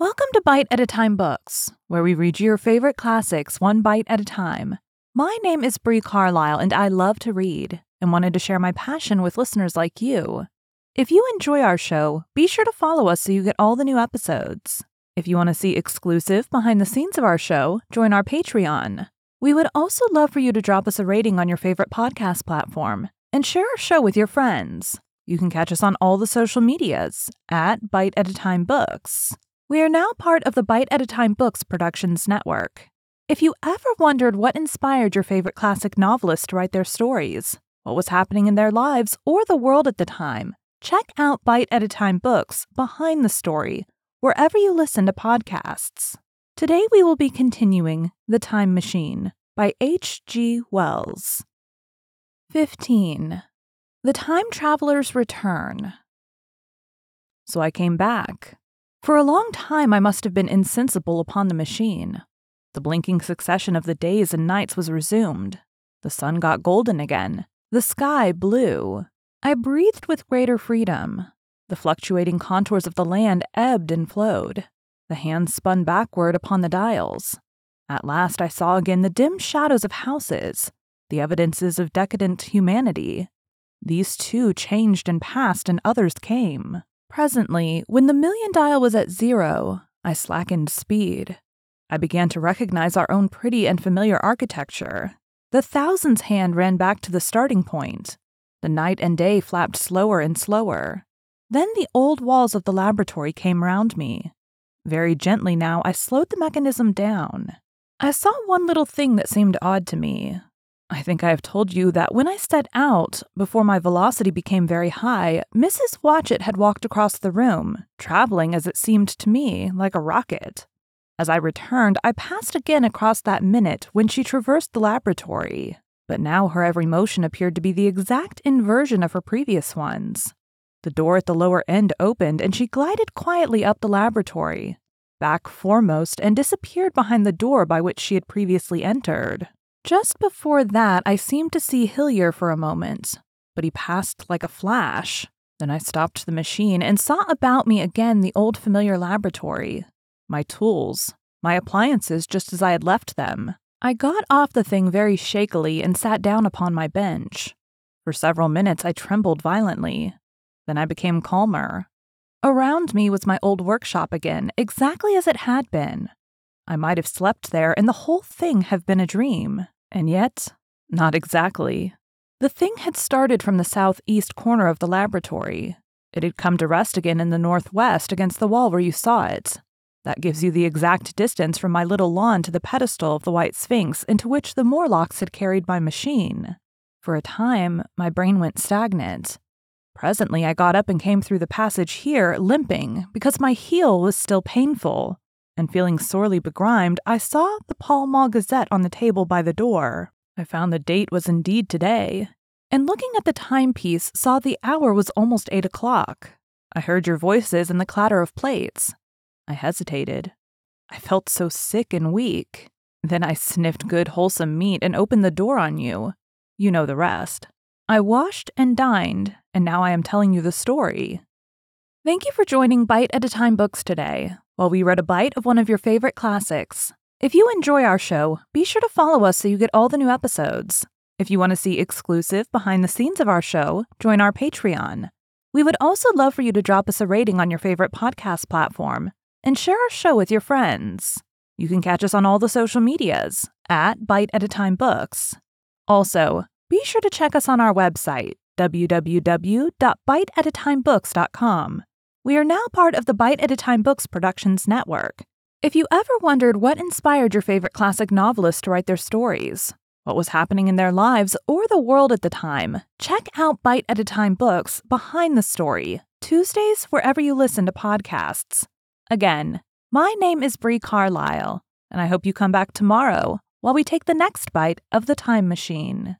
Welcome to Bite at a Time Books, where we read your favorite classics one bite at a time. My name is Bree Carlisle, and I love to read and wanted to share my passion with listeners like you. If you enjoy our show, be sure to follow us so you get all the new episodes. If you want to see exclusive behind the scenes of our show, join our Patreon. We would also love for you to drop us a rating on your favorite podcast platform and share our show with your friends. You can catch us on all the social medias at Bite at a Time Books. We are now part of the Bite at a Time Books Productions Network. If you ever wondered what inspired your favorite classic novelists to write their stories, what was happening in their lives or the world at the time, check out Bite at a Time Books Behind the Story wherever you listen to podcasts. Today we will be continuing The Time Machine by H.G. Wells. 15. The Time Traveler's Return. So I came back. For a long time, I must have been insensible upon the machine. The blinking succession of the days and nights was resumed. The sun got golden again. The sky blue. I breathed with greater freedom. The fluctuating contours of the land ebbed and flowed. The hands spun backward upon the dials. At last, I saw again the dim shadows of houses, the evidences of decadent humanity. These too changed and passed, and others came. Presently, when the million dial was at zero, I slackened speed. I began to recognize our own pretty and familiar architecture. The thousands hand ran back to the starting point. The night and day flapped slower and slower. Then the old walls of the laboratory came round me. Very gently now, I slowed the mechanism down. I saw one little thing that seemed odd to me. I think I have told you that when I set out, before my velocity became very high, Mrs. Watchett had walked across the room, traveling as it seemed to me like a rocket. As I returned, I passed again across that minute when she traversed the laboratory, but now her every motion appeared to be the exact inversion of her previous ones. The door at the lower end opened, and she glided quietly up the laboratory, back foremost, and disappeared behind the door by which she had previously entered. Just before that, I seemed to see Hillier for a moment, but he passed like a flash. Then I stopped the machine and saw about me again the old familiar laboratory. My tools, my appliances just as I had left them. I got off the thing very shakily and sat down upon my bench. For several minutes I trembled violently. Then I became calmer. Around me was my old workshop again, exactly as it had been. I might have slept there and the whole thing have been a dream. And yet, not exactly. The thing had started from the southeast corner of the laboratory. It had come to rest again in the northwest against the wall where you saw it. That gives you the exact distance from my little lawn to the pedestal of the White Sphinx into which the Morlocks had carried my machine. For a time, my brain went stagnant. Presently, I got up and came through the passage here, limping, because my heel was still painful and feeling sorely begrimed, I saw the Pall Mall Gazette on the table by the door. I found the date was indeed today, and looking at the timepiece, saw the hour was almost eight o'clock. I heard your voices and the clatter of plates. I hesitated. I felt so sick and weak. Then I sniffed good, wholesome meat and opened the door on you. You know the rest. I washed and dined, and now I am telling you the story. Thank you for joining Bite at a Time Books today while we read a bite of one of your favorite classics. If you enjoy our show, be sure to follow us so you get all the new episodes. If you want to see exclusive behind the scenes of our show, join our Patreon. We would also love for you to drop us a rating on your favorite podcast platform and share our show with your friends. You can catch us on all the social medias at Bite at a Time Books. Also, be sure to check us on our website, www.biteatatimebooks.com we are now part of the Bite at a Time Books Productions Network. If you ever wondered what inspired your favorite classic novelists to write their stories, what was happening in their lives or the world at the time, check out Bite at a Time Books Behind the Story, Tuesdays wherever you listen to podcasts. Again, my name is Bree Carlisle, and I hope you come back tomorrow while we take the next bite of the time machine.